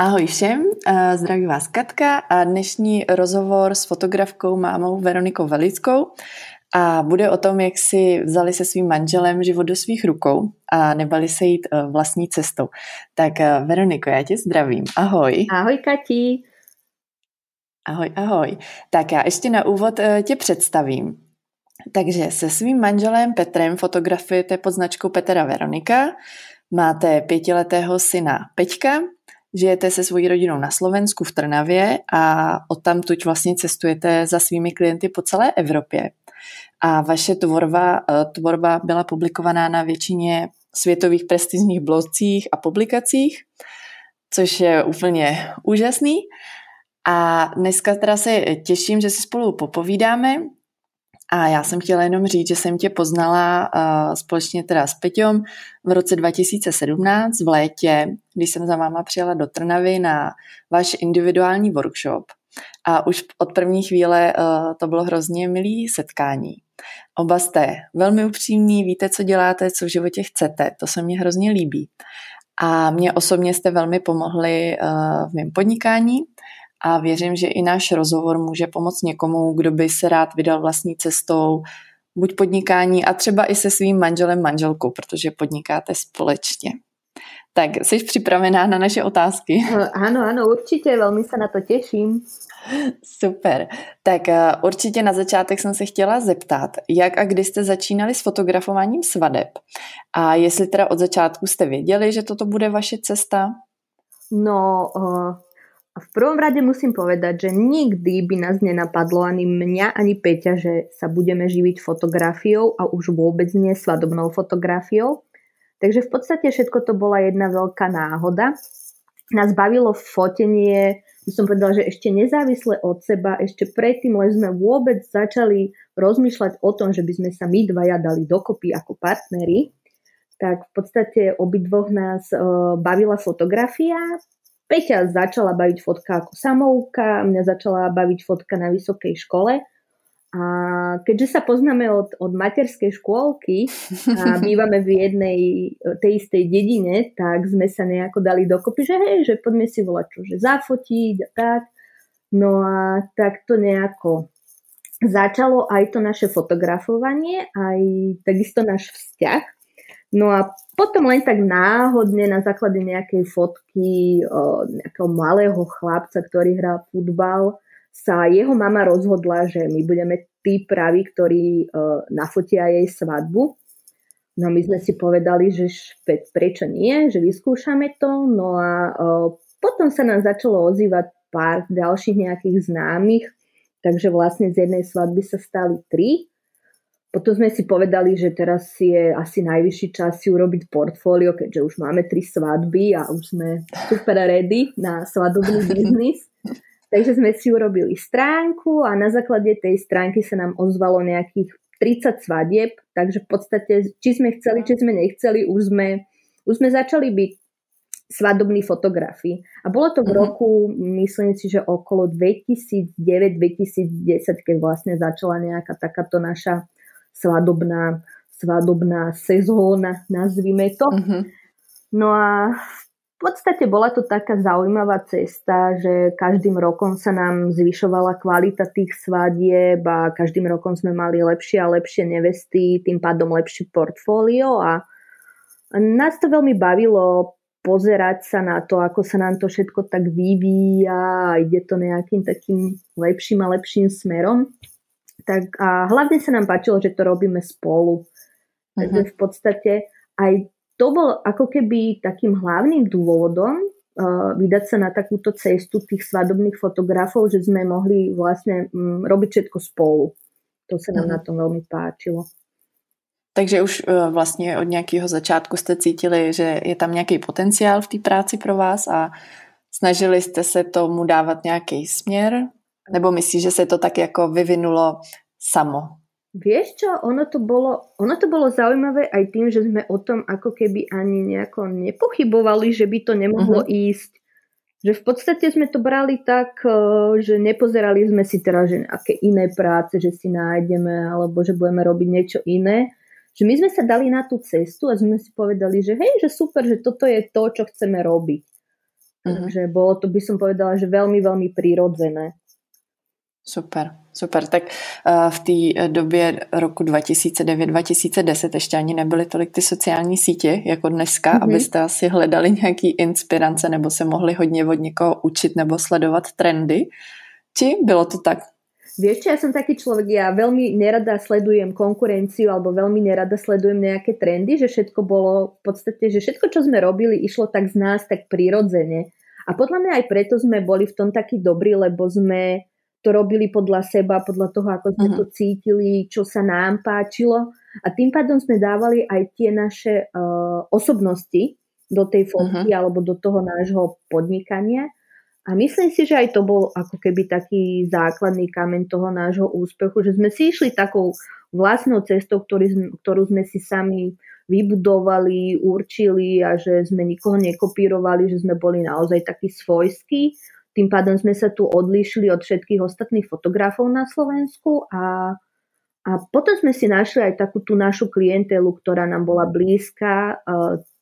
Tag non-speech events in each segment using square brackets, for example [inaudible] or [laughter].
Ahoj všem, zdraví vás Katka a dnešní rozhovor s fotografkou mámou Veronikou Velickou a bude o tom, jak si vzali se svým manželem život do svých rukou a nebali se jít e, vlastní cestou. Tak e, Veroniko, já tě zdravím. Ahoj. Ahoj Kati. Ahoj, ahoj. Tak já ještě na úvod e, tě představím. Takže se svým manželem Petrem fotografujete pod značkou Petra Veronika. Máte pětiletého syna Peťka žijete se svojí rodinou na Slovensku v Trnavě a odtamtud vlastně cestujete za svými klienty po celé Evropě. A vaše tvorba, eh, tvorba byla publikovaná na většině světových prestižních blogcích a publikacích, což je úplně úžasný. A dneska teda se těším, že si spolu popovídáme a já jsem chtěla jenom říct, že jsem tě poznala uh, společně teda s Peťom v roce 2017 v létě, když jsem za váma přijela do Trnavy na váš individuální workshop. A už od první chvíle uh, to bylo hrozně milý setkání. Oba jste velmi upřímní, víte, co děláte, co v životě chcete, to se mně hrozně líbí. A mě osobně jste velmi pomohli uh, v mém podnikání a věřím, že i náš rozhovor může pomoct někomu, kdo by se rád vydal vlastní cestou, buď podnikání a třeba i se svým manželem, manželkou, protože podnikáte společně. Tak, jsi připravená na naše otázky? [laughs] Áno, áno, určitě, velmi se na to těším. Super. Tak eh, určitě na začátek jsem se chtěla zeptat, jak a kdy jste začínali s fotografováním svadeb? A jestli teda od začátku jste věděli, že toto bude vaše cesta? No, uh, a v prvom rade musím povedať, že nikdy by nás nenapadlo ani mňa, ani Peťa, že sa budeme živiť fotografiou a už vôbec nie svadobnou fotografiou. Takže v podstate všetko to bola jedna veľká náhoda. Nás bavilo fotenie, by som povedala, že ešte nezávisle od seba, ešte predtým, len sme vôbec začali rozmýšľať o tom, že by sme sa my dvaja dali dokopy ako partneri, tak v podstate obidvoch nás uh, bavila fotografia, Peťa začala baviť fotka ako samovka, mňa začala baviť fotka na vysokej škole. A keďže sa poznáme od, od materskej škôlky a [laughs] bývame v jednej tej istej dedine, tak sme sa nejako dali dokopy, že hej, že poďme si volať čo, že zafotiť a tak. No a tak to nejako začalo aj to naše fotografovanie, aj takisto náš vzťah. No a potom len tak náhodne na základe nejakej fotky o, nejakého malého chlapca, ktorý hrá futbal, sa jeho mama rozhodla, že my budeme tí praví, ktorí o, nafotia jej svadbu. No my sme si povedali, že špec, prečo nie, že vyskúšame to. No a o, potom sa nám začalo ozývať pár ďalších nejakých známych, takže vlastne z jednej svadby sa stali tri. Potom sme si povedali, že teraz je asi najvyšší čas si urobiť portfólio, keďže už máme tri svadby a už sme super ready na svadobný [laughs] biznis. Takže sme si urobili stránku a na základe tej stránky sa nám ozvalo nejakých 30 svadieb, takže v podstate, či sme chceli, či sme nechceli, už sme, už sme začali byť svadobní fotografi. A bolo to v uh-huh. roku, myslím si, že okolo 2009-2010, keď vlastne začala nejaká takáto naša svadobná, svadobná sezóna, nazvime to. Mm-hmm. No a v podstate bola to taká zaujímavá cesta, že každým rokom sa nám zvyšovala kvalita tých svadieb a každým rokom sme mali lepšie a lepšie nevesty, tým pádom lepšie portfólio a nás to veľmi bavilo pozerať sa na to, ako sa nám to všetko tak vyvíja a ide to nejakým takým lepším a lepším smerom. Tak a hlavne sa nám páčilo, že to robíme spolu. Takže mhm. v podstate aj to bol ako keby takým hlavným dôvodom uh, vydať sa na takúto cestu tých svadobných fotografov, že sme mohli vlastne um, robiť všetko spolu. To sa nám uh-huh. na tom veľmi páčilo. Takže už uh, vlastně od nějakého začátku jste cítili, že je tam nějaký potenciál v té práci pro vás a snažili jste se tomu dávat nějaký směr? Nebo myslíš, že se to tak jako vyvinulo samo? Vieš čo, ono to, bolo, ono to bolo zaujímavé aj tým, že sme o tom ako keby ani nejako nepochybovali, že by to nemohlo uh-huh. ísť. Že v podstate sme to brali tak, e, že nepozerali sme si teraz, že aké iné práce, že si nájdeme, alebo že budeme robiť niečo iné. Že my sme sa dali na tú cestu a sme si povedali, že hej, že super, že toto je to, čo chceme robiť. Uh-huh. Takže bolo to, by som povedala, že veľmi, veľmi prírodzené. Super, super. Tak uh, v té době roku 2009-2010 ještě ani nebyly tolik ty sociální sítě jako dneska, mm-hmm. abyste asi hledali nějaký inspirace nebo se mohli hodně od někoho učit nebo sledovat trendy. Či bylo to tak? Vieš čo, ja som taký človek, ja veľmi nerada sledujem konkurenciu alebo veľmi nerada sledujem nejaké trendy, že všetko bolo v podstate, že všetko, čo sme robili, išlo tak z nás tak prirodzene. A podľa mňa aj preto sme boli v tom takí dobrí, lebo sme to robili podľa seba, podľa toho, ako sme uh-huh. to cítili, čo sa nám páčilo. A tým pádom sme dávali aj tie naše uh, osobnosti do tej fotky uh-huh. alebo do toho nášho podnikania. A myslím si, že aj to bol ako keby taký základný kameň toho nášho úspechu, že sme si išli takou vlastnou cestou, ktorý, ktorú sme si sami vybudovali, určili a že sme nikoho nekopírovali, že sme boli naozaj takí svojskí. Tým pádom sme sa tu odlíšili od všetkých ostatných fotografov na Slovensku a, a potom sme si našli aj takú tú našu klientelu, ktorá nám bola blízka.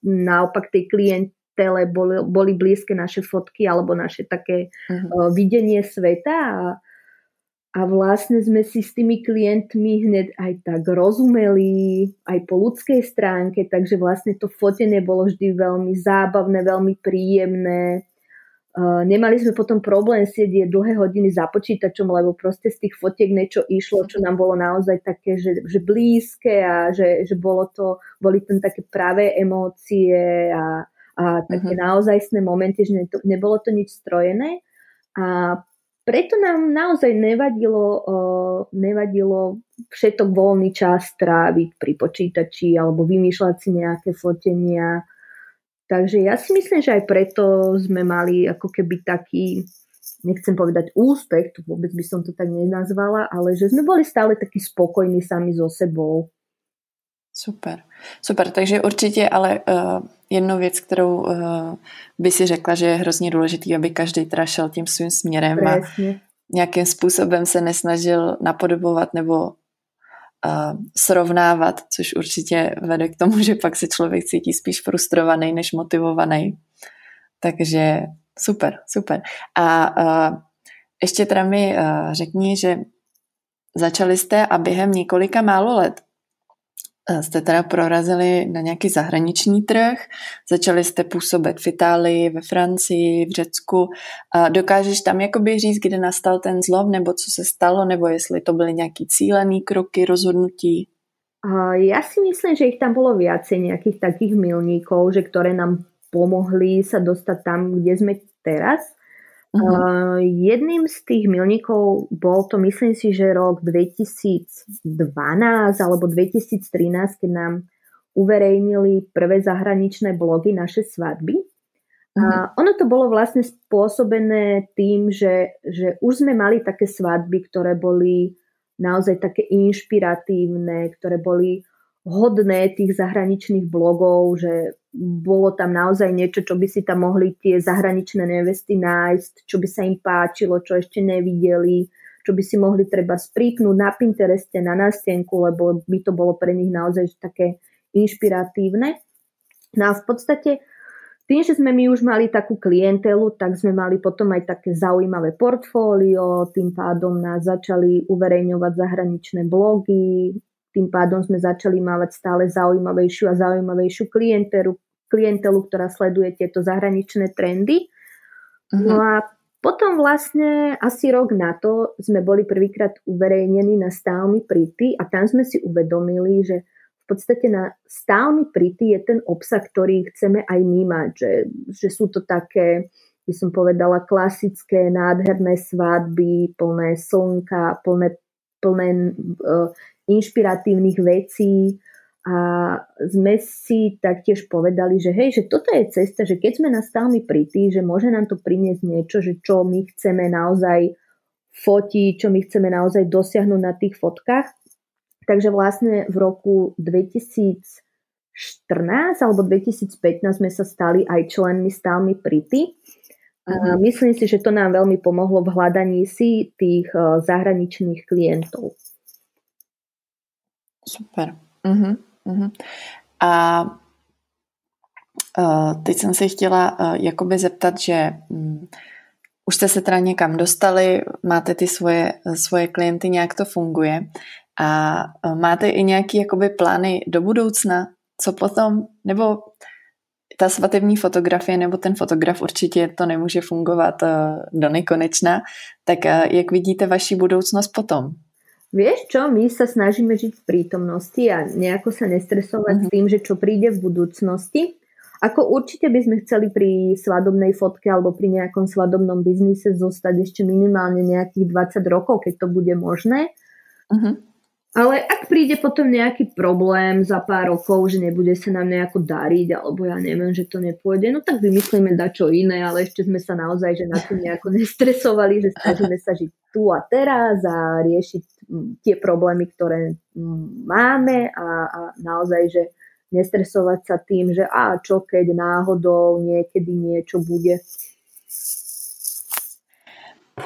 Naopak tej klient, tele boli, boli blízke naše fotky alebo naše také uh-huh. uh, videnie sveta a, a vlastne sme si s tými klientmi hneď aj tak rozumeli, aj po ľudskej stránke, takže vlastne to fotenie bolo vždy veľmi zábavné, veľmi príjemné. Uh, nemali sme potom problém sedieť dlhé hodiny za počítačom, lebo proste z tých fotiek niečo išlo, čo nám bolo naozaj také, že, že blízke a že, že bolo to, boli tam také pravé emócie a, a také uh-huh. naozajstné momenty, že ne, to, nebolo to nič strojené. A preto nám naozaj nevadilo, uh, nevadilo všetok voľný čas tráviť pri počítači alebo vymýšľať si nejaké fotenia. Takže ja si myslím, že aj preto sme mali ako keby taký, nechcem povedať úspech, to vôbec by som to tak nenazvala, ale že sme boli stále takí spokojní sami so sebou. Super, super, takže určitě ale uh, jednu věc, kterou uh, by si řekla, že je hrozně důležitý, aby každý teda šel tím svým směrem Presně. a nějakým způsobem se nesnažil napodobovat nebo srovnávat, což určitě vede k tomu, [laughs] že pak se člověk cítí spíš frustrovaný než motivovaný. Takže super, super. A uh, ještě teda mi uh, řekni, že začali jste a během několika málo let jste teda prorazili na nějaký zahraniční trh, začali jste působit v Itálii, ve Francii, v Řecku. A dokážeš tam jakoby říct, kde nastal ten zlom, nebo co se stalo, nebo jestli to byly nějaký cílený kroky, rozhodnutí? Ja si myslím, že ich tam bolo viacej nejakých takých milníkov, že ktoré nám pomohli sa dostať tam, kde sme teraz. Uh-huh. jedným z tých milníkov bol to, myslím si, že rok 2012 alebo 2013, keď nám uverejnili prvé zahraničné blogy naše svadby. Uh-huh. A mhm. ono to bolo vlastne spôsobené tým, že, že už sme mali také svadby, ktoré boli naozaj také inšpiratívne, ktoré boli hodné tých zahraničných blogov, že bolo tam naozaj niečo, čo by si tam mohli tie zahraničné nevesty nájsť, čo by sa im páčilo, čo ešte nevideli, čo by si mohli treba spríknúť na Pintereste, na nástenku, lebo by to bolo pre nich naozaj také inšpiratívne. No a v podstate tým, že sme my už mali takú klientelu, tak sme mali potom aj také zaujímavé portfólio, tým pádom nás začali uverejňovať zahraničné blogy, tým pádom sme začali mávať stále zaujímavejšiu a zaujímavejšiu klientelu, klientelu ktorá sleduje tieto zahraničné trendy. Uh-huh. No a potom vlastne asi rok na to sme boli prvýkrát uverejnení na Stálmi Pretty a tam sme si uvedomili, že v podstate na Stálmi Pretty je ten obsah, ktorý chceme aj my mať, že, že sú to také, by som povedala, klasické, nádherné svadby, plné slnka, plné, plné uh, inšpiratívnych vecí a sme si taktiež povedali, že hej, že toto je cesta, že keď sme na stálmi tý, že môže nám to priniesť niečo, že čo my chceme naozaj fotiť, čo my chceme naozaj dosiahnuť na tých fotkách. Takže vlastne v roku 2014 alebo 2015 sme sa stali aj členmi stálmi Prity. A mhm. myslím si, že to nám veľmi pomohlo v hľadaní si tých eh, zahraničných klientov. Super. Uh-huh, uh-huh. A Uh, teď jsem se chtěla uh, jakoby zeptat, že um, už jste se teda někam dostali, máte ty svoje, svoje klienty, nějak to funguje a uh, máte i nějaké jakoby plány do budoucna, co potom, nebo ta svatební fotografie nebo ten fotograf určitě to nemůže fungovat do nekonečna, tak jak vidíte vaši budoucnost potom? Vieš čo, my sa snažíme žiť v prítomnosti a nejako sa nestresovať mm-hmm. s tým, že čo príde v budúcnosti. Ako určite by sme chceli pri svadobnej fotke alebo pri nejakom svadobnom biznise zostať ešte minimálne nejakých 20 rokov, keď to bude možné. Uh-huh. Ale ak príde potom nejaký problém za pár rokov, že nebude sa nám nejako dariť, alebo ja neviem, že to nepôjde, no tak vymyslíme čo iné, ale ešte sme sa naozaj že na tým nejako [laughs] nestresovali, že snažíme sa žiť tu a teraz a riešiť tie problémy, ktoré máme a, a naozaj, že nestresovať sa tým, že a čo keď náhodou niekedy niečo bude.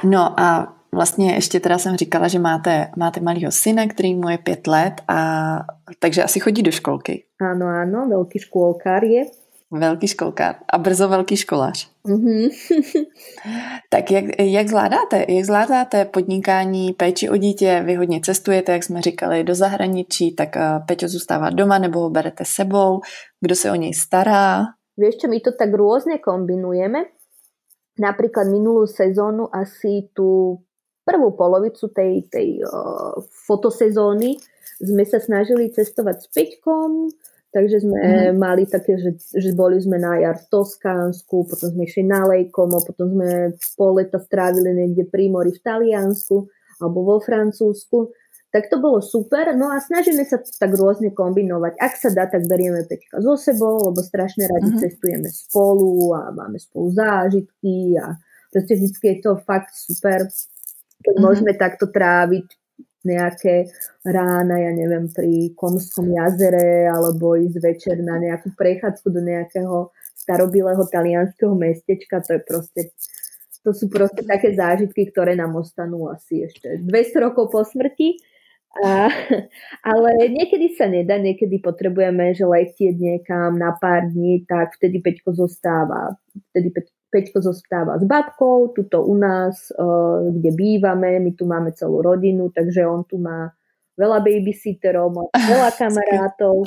No a vlastně ještě teda jsem říkala, že máte, máte malého syna, který mu je pět let a takže asi chodí do školky. Áno, áno, veľký škôlkár je. Velký školkár a brzo velký školář. Mm-hmm. [laughs] tak jak, jak, zvládáte, jak zvládáte podnikání, péči o dítě? Vy hodně cestujete, jak jsme říkali, do zahraničí, tak uh, Peťo zůstává doma nebo ho berete sebou? Kdo se o něj stará? Vieš čo, my to tak rôzne kombinujeme. Napríklad minulú sezónu asi tú prvú polovicu tej, tej uh, fotosezóny sme sa snažili cestovať s Peťkom, Takže sme mm-hmm. mali také, že, že boli sme na jar v Toskánsku, potom sme išli na Lejkomo, potom sme pol leta strávili niekde pri mori v Taliansku alebo vo Francúzsku. Tak to bolo super, no a snažíme sa to tak rôzne kombinovať. Ak sa dá, tak berieme Peťka so sebou, lebo strašne radi mm-hmm. cestujeme spolu a máme spolu zážitky a proste vždy je to fakt super, keď mm-hmm. môžeme takto tráviť nejaké rána, ja neviem, pri Komskom jazere alebo ísť večer na nejakú prechádzku do nejakého starobilého talianského mestečka, to je proste to sú proste také zážitky, ktoré nám ostanú asi ešte 200 rokov po smrti. A, [laughs] ale niekedy sa nedá, niekedy potrebujeme, že letieť niekam na pár dní, tak vtedy Peťko zostáva. Vtedy Peťko zostáva s babkou, tuto u nás, uh, kde bývame, my tu máme celú rodinu, takže on tu má veľa babysitterov, má [laughs] veľa kamarátov.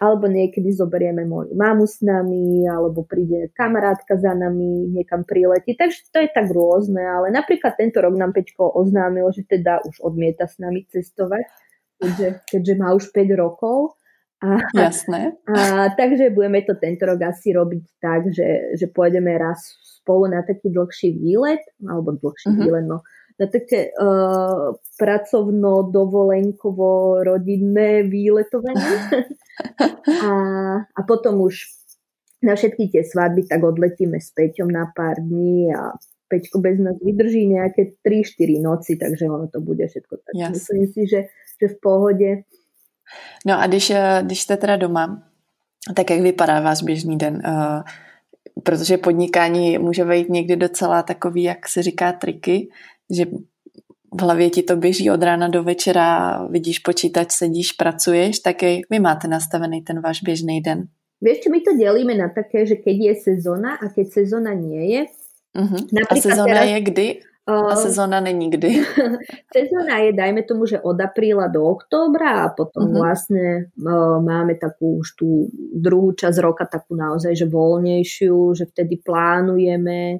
Alebo niekedy zoberieme moju mamu s nami, alebo príde kamarátka za nami, niekam priletí. Takže to je tak rôzne, ale napríklad tento rok nám Peťko oznámil, že teda už odmieta s nami cestovať, keďže, keďže má už 5 rokov a, [laughs] Jasné. A, takže budeme to tento rok asi robiť tak, že, že pôjdeme raz spolu na taký dlhší výlet, alebo dlhší uh-huh. výlet, no, na také uh, pracovno-dovolenkovo rodinné výletovanie. [laughs] a, a potom už na všetky tie svadby tak odletíme s Peťom na pár dní a Peťko bez nás vydrží nejaké 3-4 noci, takže ono to bude všetko tak. Jasne. Myslím si, že, že v pohode. No a když, eh, když jste teda doma, tak jak vypadá váš běžný den? Uh, protože podnikání může vejít někdy docela takový, jak se říká, triky, že v hlavě ti to běží od rána do večera, vidíš počítač, sedíš, pracuješ, tak jak vy máte nastavený ten váš běžný den? Vieš čo, my to delíme na také, že keď je sezóna a keď sezóna nie je. Uh-huh. A sezóna teraz, je kdy? A sezóna není kdy. [laughs] sezóna je, dajme tomu, že od apríla do októbra a potom uh-huh. vlastne uh, máme takú už tú druhú časť roka takú naozaj, že voľnejšiu, že vtedy plánujeme,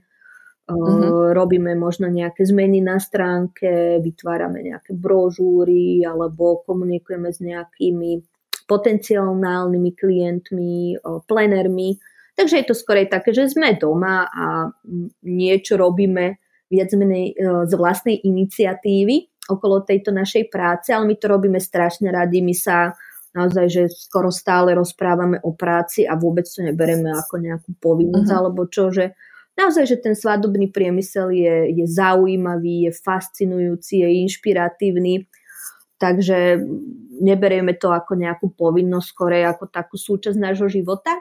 uh-huh. robíme možno nejaké zmeny na stránke, vytvárame nejaké brožúry alebo komunikujeme s nejakými potenciálnymi klientmi, uh, plenermi. Takže je to skorej také, že sme doma a niečo robíme viac menej e, z vlastnej iniciatívy okolo tejto našej práce, ale my to robíme strašne radi, my sa naozaj, že skoro stále rozprávame o práci a vôbec to nebereme ako nejakú povinnosť uh-huh. alebo čo, že naozaj, že ten svadobný priemysel je, je zaujímavý, je fascinujúci, je inšpiratívny, takže neberieme to ako nejakú povinnosť, skôr ako takú súčasť nášho života.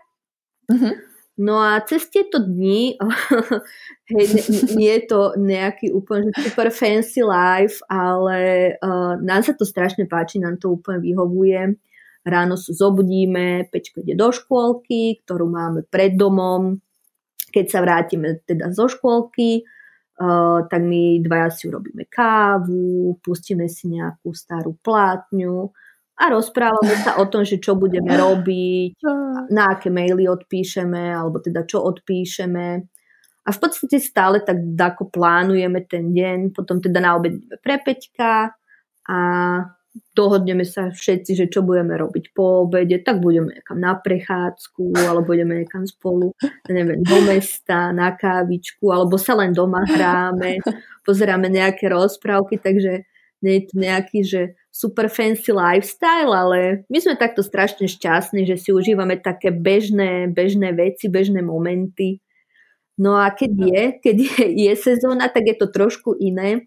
Uh-huh. No a cez tieto dni, [laughs] hej, nie je to nejaký úplne super fancy life, ale uh, nám sa to strašne páči, nám to úplne vyhovuje. ráno sa zobudíme, Peťko ide do škôlky, ktorú máme pred domom. Keď sa vrátime teda zo škôlky, uh, tak my dvaja si urobíme kávu, pustíme si nejakú starú plátňu a rozprávame sa o tom, že čo budeme robiť, na aké maily odpíšeme, alebo teda čo odpíšeme. A v podstate stále tak ako plánujeme ten deň, potom teda na obed pre Peťka a dohodneme sa všetci, že čo budeme robiť po obede, tak budeme niekam na prechádzku, alebo budeme niekam spolu, neviem, do mesta, na kávičku, alebo sa len doma hráme, [laughs] pozeráme nejaké rozprávky, takže nie je to nejaký, že super fancy lifestyle, ale my sme takto strašne šťastní, že si užívame také bežné, bežné veci, bežné momenty. No a keď je, keď je, je sezóna, tak je to trošku iné,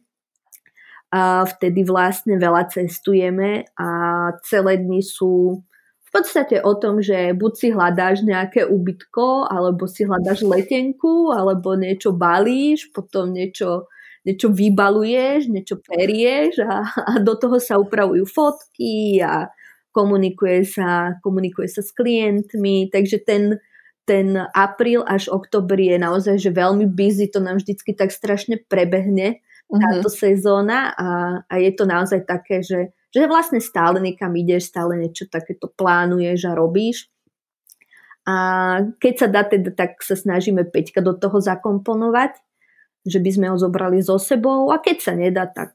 a vtedy vlastne veľa cestujeme a celé dni sú v podstate o tom, že buď si hľadáš nejaké ubytko, alebo si hľadáš letenku, alebo niečo balíš, potom niečo, niečo vybaluješ, niečo perieš a, a do toho sa upravujú fotky a komunikuje sa, komunikuje sa s klientmi, takže ten, ten apríl až oktober je naozaj že veľmi busy, to nám vždycky tak strašne prebehne táto mm-hmm. sezóna a, a je to naozaj také, že, že vlastne stále niekam ideš, stále niečo takéto plánuješ a robíš. A keď sa dá teda, tak sa snažíme Peťka do toho zakomponovať, že by sme ho zobrali so sebou a keď sa nedá, tak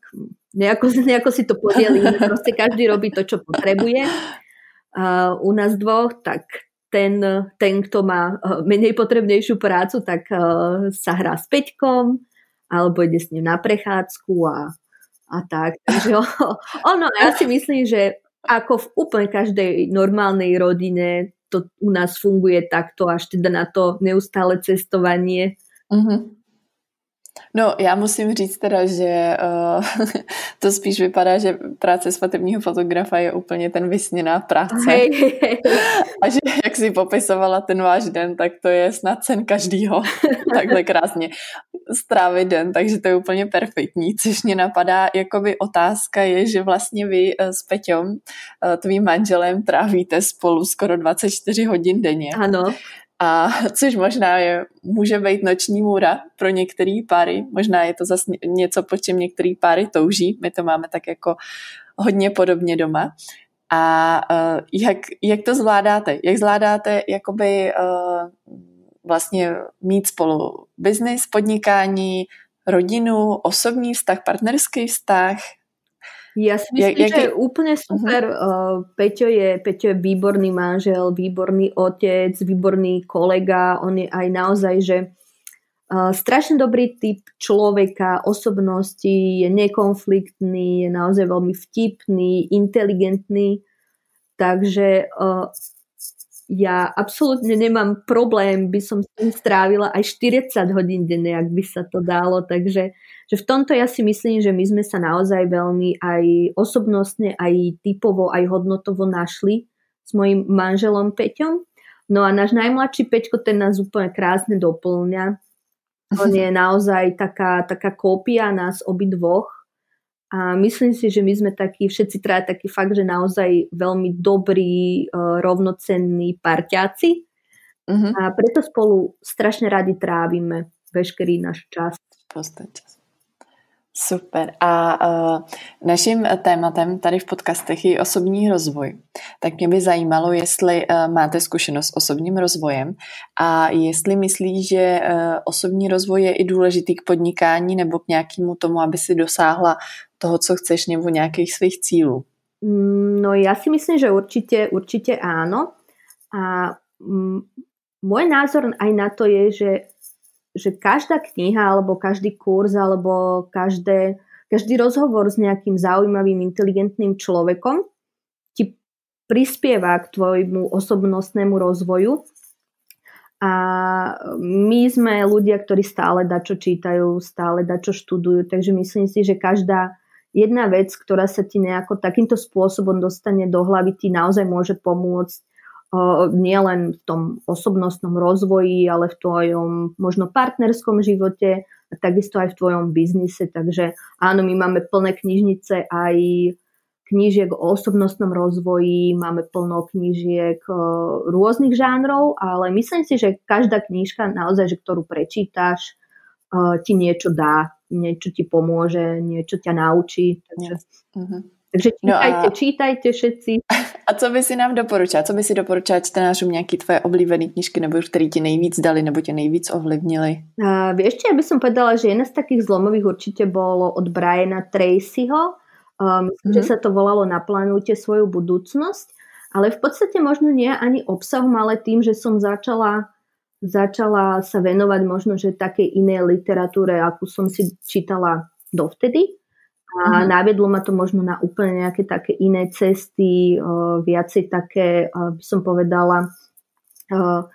nejako, [laughs] nejako si to podelíme. [laughs] Proste každý robí to, čo potrebuje. A u nás dvoch, tak ten, ten, kto má eh, menej potrebnejšiu prácu, tak uh, sa hrá s Peťkom, alebo ide s ním na prechádzku a, a tak. Takže [laughs] ono, ja si myslím, že ako v úplne každej normálnej rodine to u nás funguje takto, až teda na to neustále cestovanie. Mm-hmm. No, já musím říct teda, že uh, [laughs] to spíš vypadá, že práce svatebního fotografa je úplně ten vysněná práce. Hej. A že jak si popisovala ten váš den, tak to je snad sen každýho. [laughs] Takhle krásně strávit den, takže to je úplně perfektní. Což mě napadá, jakoby otázka je, že vlastně vy eh, s Peťom, eh, tvým manželem, trávíte spolu skoro 24 hodin denně. Ano. A což možná je, může být noční můra pro některé páry, možná je to zase něco, po čem některé páry touží, my to máme tak jako hodně podobně doma. A uh, jak, jak to zvládáte? Jak zvládáte jakoby uh, vlastně mít spolu biznis, podnikání, rodinu, osobní vztah, partnerský vztah? Ja si myslím, jak, že je úplne super. Uh-huh. Peťo, je, Peťo je výborný manžel, výborný otec, výborný kolega. On je aj naozaj, že uh, strašne dobrý typ človeka, osobnosti, je nekonfliktný, je naozaj veľmi vtipný, inteligentný. Takže uh, ja absolútne nemám problém, by som s tým strávila aj 40 hodín denne, ak by sa to dalo, takže že v tomto ja si myslím, že my sme sa naozaj veľmi aj osobnostne, aj typovo, aj hodnotovo našli s mojim manželom Peťom. No a náš najmladší Peťko, ten nás úplne krásne doplňa. On je naozaj taká, taká kópia nás obidvoch a myslím si, že my sme takí, všetci traja takí fakt, že naozaj veľmi dobrí, e, rovnocenní parťáci. Uh-huh. A preto spolu strašne radi trávime veškerý náš čas. čas. Super. A uh, naším tématem tady v podcastech je osobní rozvoj. Tak mě by zajímalo, jestli uh, máte zkušenost s osobním rozvojem a jestli myslíš, že uh, osobní rozvoj je i důležitý k podnikání nebo k nějakému tomu, aby si dosáhla toho, co chceš, nebo nějakých svých cílů? Mm, no ja si myslím, že určite, určite áno. A m, môj názor aj na to je, že, že každá kniha, alebo každý kurz, alebo každé, každý rozhovor s nejakým zaujímavým, inteligentným človekom ti prispieva k tvojmu osobnostnému rozvoju. A my sme ľudia, ktorí stále dačo čítajú, stále dačo študujú, takže myslím si, že každá jedna vec, ktorá sa ti nejako takýmto spôsobom dostane do hlavy, ti naozaj môže pomôcť nielen v tom osobnostnom rozvoji, ale v tvojom možno partnerskom živote a takisto aj v tvojom biznise. Takže áno, my máme plné knižnice aj knížiek o osobnostnom rozvoji, máme plno knížiek rôznych žánrov, ale myslím si, že každá knížka naozaj, že ktorú prečítaš, ti niečo dá, niečo ti pomôže, niečo ťa naučí. Takže, uh-huh. takže čítajte, no a... čítajte všetci. [laughs] A co by si nám doporučila? Co by si doporučila čtenářům nějaké tvoje oblíbené knižky, nebo které ti nejvíc dali, nebo tě nejvíc ovlivnili? Uh, vieš, ja by som povedala, že jedna z takých zlomových určite bolo od Briana Tracyho, Um, mm-hmm. že sa to volalo Naplánujte svoju budúcnosť, ale v podstate možno nie ani obsahom, ale tým, že som začala, začala sa venovať možno, že takej inej literatúre, akú som si čítala dovtedy. A mm-hmm. naviedlo ma to možno na úplne nejaké také iné cesty, uh, viacej také, uh, by som povedala, uh,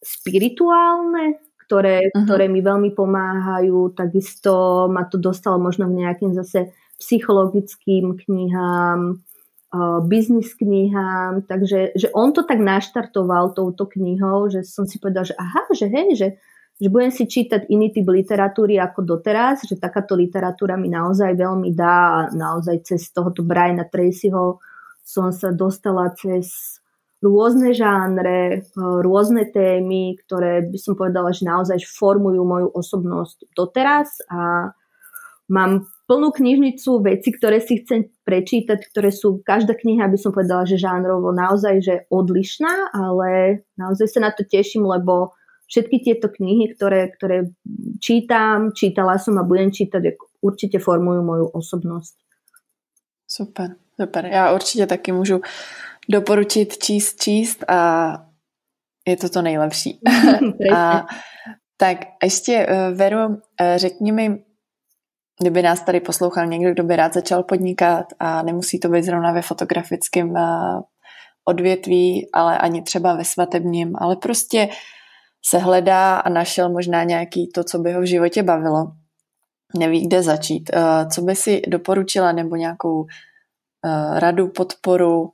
spirituálne, ktoré, uh-huh. ktoré mi veľmi pomáhajú. Takisto ma to dostalo možno v nejakým zase psychologickým knihám, biznis knihám, takže že on to tak naštartoval touto knihou, že som si povedal, že aha, že hej, že, že budem si čítať iný typ literatúry ako doteraz, že takáto literatúra mi naozaj veľmi dá naozaj cez tohoto Briana Tracyho som sa dostala cez rôzne žánre, rôzne témy, ktoré by som povedala, že naozaj formujú moju osobnosť doteraz a mám plnú knižnicu veci, ktoré si chcem prečítať, ktoré sú, každá kniha by som povedala, že žánrovo naozaj že odlišná, ale naozaj sa na to teším, lebo všetky tieto knihy, ktoré, ktoré čítam, čítala som a budem čítať, určite formujú moju osobnosť. Super, super. Já určitě taky můžu doporučit číst, číst a je to to nejlepší. [laughs] a, tak ještě, eh, Veru, eh, řekni mi, kdyby nás tady poslouchal někdo, kdo by rád začal podnikat a nemusí to být zrovna ve fotografickém eh, odvětví, ale ani třeba ve svatebním, ale prostě se hledá a našel možná nějaký to, co by ho v životě bavilo. Neví, kde začít. Eh, co by si doporučila nebo nějakou eh, radu, podporu,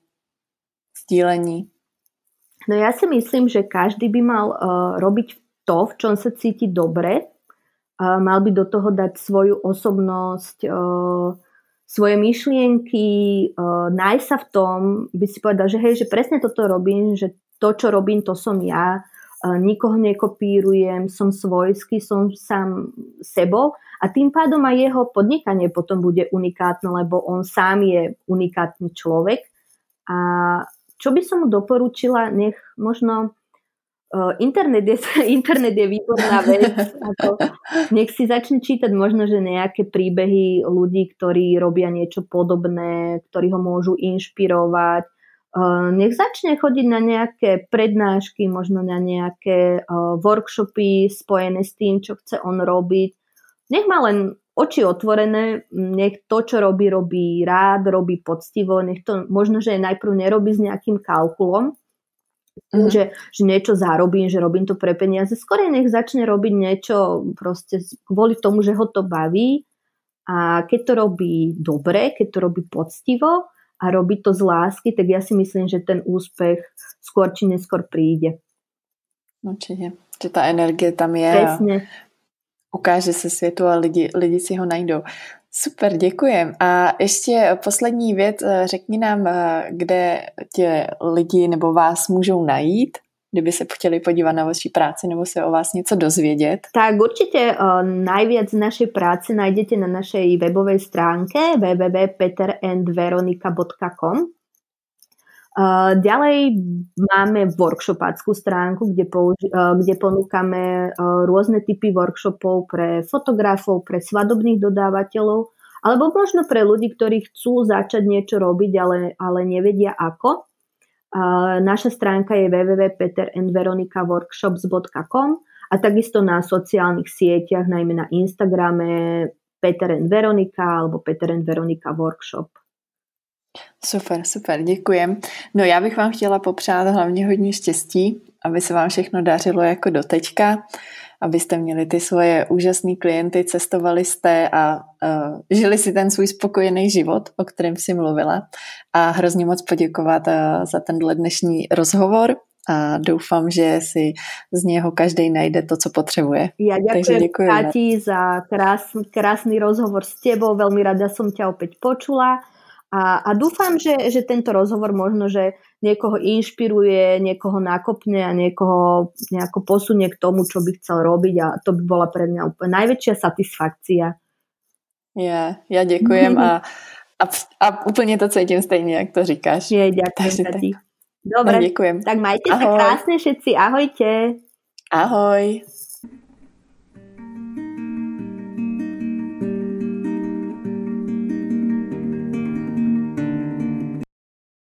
sdílení? No ja si myslím, že každý by mal robiť to, v čom sa cíti dobre mal by do toho dať svoju osobnosť, e, svoje myšlienky, e, nájsť sa v tom, by si povedal, že hej, že presne toto robím, že to, čo robím, to som ja, e, nikoho nekopírujem, som svojský, som sám sebou a tým pádom aj jeho podnikanie potom bude unikátne, lebo on sám je unikátny človek. A čo by som mu doporučila, nech možno internet je, [laughs] internet je výborná vec. Ako, nech si začne čítať možno, že nejaké príbehy ľudí, ktorí robia niečo podobné, ktorí ho môžu inšpirovať. Uh, nech začne chodiť na nejaké prednášky, možno na nejaké uh, workshopy spojené s tým, čo chce on robiť. Nech má len oči otvorené, nech to, čo robí, robí rád, robí poctivo, nech to možno, že najprv nerobí s nejakým kalkulom, Mm. Že, že niečo zarobím, že robím to pre peniaze. Skôr nech začne robiť niečo proste kvôli tomu, že ho to baví a keď to robí dobre, keď to robí poctivo a robí to z lásky, tak ja si myslím, že ten úspech skôr či neskôr príde. Určite. Že tá energie tam je Presne. a ukáže se světu a lidi, lidi si ho najdou. Super, děkujem. A ještě poslední věc, eh, řekni nám, eh, kde tě lidi nebo vás můžou najít, kdyby se chtěli podívat na vaši práci nebo se o vás něco dozvědět? Tak určite uh, najviac našej práce nájdete na našej webovej stránke www.peterandveronika.com ďalej máme workshopáckú stránku, kde, použi- uh, kde ponúkame uh, rôzne typy workshopov pre fotografov, pre svadobných dodávateľov, alebo možno pre ľudí, ktorí chcú začať niečo robiť, ale, ale nevedia ako. Naša stránka je www.peterandveronikaworkshops.com a takisto na sociálnych sieťach, najmä na Instagrame Peter and Veronika alebo Peter and Veronika Workshop. Super, super, děkujem. No já bych vám chtěla popřát hlavně hodně štěstí, aby se vám všechno dařilo jako doteďka, abyste měli ty svoje úžasné klienty, cestovali jste a uh, žili si ten svůj spokojený život, o kterém si mluvila. A hrozně moc poděkovat uh, za tenhle dnešní rozhovor a doufám, že si z něho každý najde to, co potřebuje. Ja ďakujem Kati za krásny, krásny rozhovor s tebou, veľmi rada som ťa opäť počula A, a dúfam, že, že tento rozhovor možno, že niekoho inšpiruje, niekoho nakopne a niekoho nejako posunie k tomu, čo by chcel robiť a to by bola pre mňa úplne najväčšia satisfakcia. Ja, ja ďakujem a, [laughs] a, a úplne to cítim stejne, jak to říkáš. Je, ďakujem ti. Dobre, no, ďakujem. tak majte Ahoj. sa krásne všetci. Ahojte. Ahoj.